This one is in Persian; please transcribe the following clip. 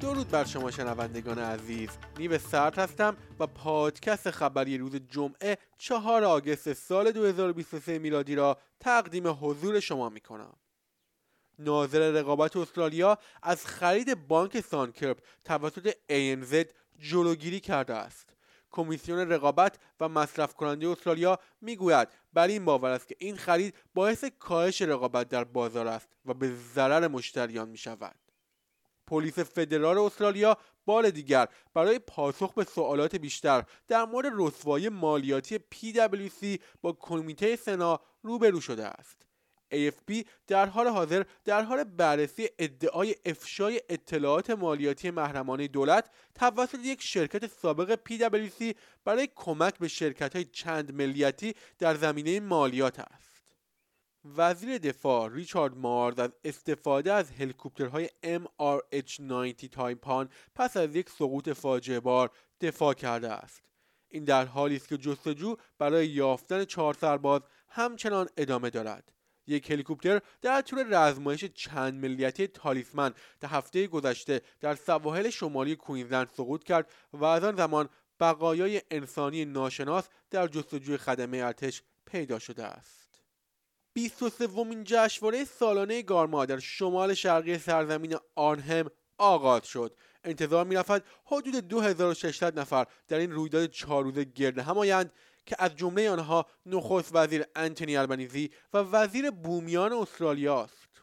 درود بر شما شنوندگان عزیز. نیو سرد هستم و پادکست خبری روز جمعه چهار August سال 2023 میلادی را تقدیم حضور شما می کنم ناظر رقابت استرالیا از خرید بانک سانکرپ توسط ANZ جلوگیری کرده است. کمیسیون رقابت و مصرف کننده استرالیا می‌گوید بر این باور است که این خرید باعث کاهش رقابت در بازار است و به ضرر مشتریان می شود. پلیس فدرال استرالیا بار دیگر برای پاسخ به سوالات بیشتر در مورد رسوایی مالیاتی PwC با کمیته سنا روبرو شده است. AFP در حال حاضر در حال بررسی ادعای افشای اطلاعات مالیاتی محرمانه دولت توسط یک شرکت سابق PwC برای کمک به شرکت های چند ملیتی در زمینه مالیات است. وزیر دفاع ریچارد مارد از استفاده از هلیکوپترهای MRH-90 تایپان پس از یک سقوط فاجعه بار دفاع کرده است. این در حالی است که جستجو برای یافتن چهار سرباز همچنان ادامه دارد. یک هلیکوپتر در طول رزمایش چند ملیتی تالیسمن در هفته گذشته در سواحل شمالی کوینزلند سقوط کرد و از آن زمان بقایای انسانی ناشناس در جستجوی خدمه ارتش پیدا شده است. 23 ومین جشنواره سالانه گارما در شمال شرقی سرزمین آرنهم آغاز شد. انتظار می‌رفت حدود 2600 نفر در این رویداد چهار روزه گرد هم آیند که از جمله آنها نخست وزیر آنتونی آلبانیزی و وزیر بومیان استرالیا است.